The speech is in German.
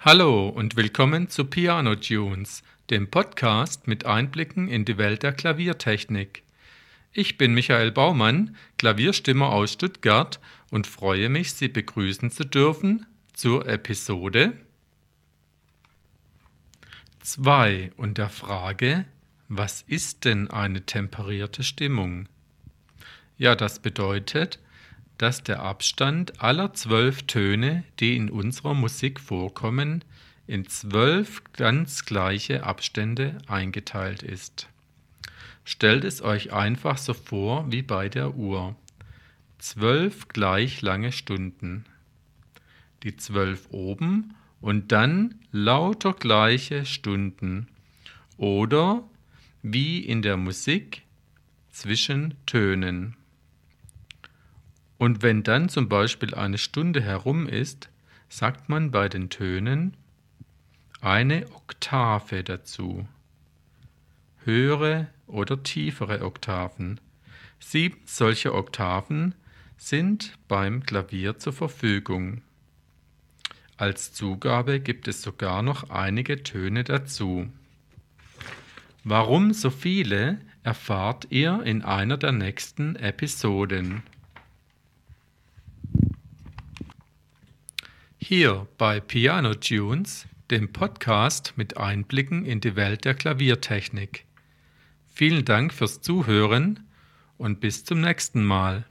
Hallo und willkommen zu Piano Tunes, dem Podcast mit Einblicken in die Welt der Klaviertechnik. Ich bin Michael Baumann, Klavierstimmer aus Stuttgart und freue mich, Sie begrüßen zu dürfen zur Episode 2 und der Frage, was ist denn eine temperierte Stimmung? Ja, das bedeutet, dass der Abstand aller zwölf Töne, die in unserer Musik vorkommen, in zwölf ganz gleiche Abstände eingeteilt ist. Stellt es euch einfach so vor wie bei der Uhr. Zwölf gleich lange Stunden. Die zwölf oben und dann lauter gleiche Stunden. Oder wie in der Musik zwischen Tönen. Und wenn dann zum Beispiel eine Stunde herum ist, sagt man bei den Tönen eine Oktave dazu. Höhere oder tiefere Oktaven. Sieben solcher Oktaven sind beim Klavier zur Verfügung. Als Zugabe gibt es sogar noch einige Töne dazu. Warum so viele, erfahrt ihr in einer der nächsten Episoden. Hier bei Piano Tunes, dem Podcast mit Einblicken in die Welt der Klaviertechnik. Vielen Dank fürs Zuhören und bis zum nächsten Mal.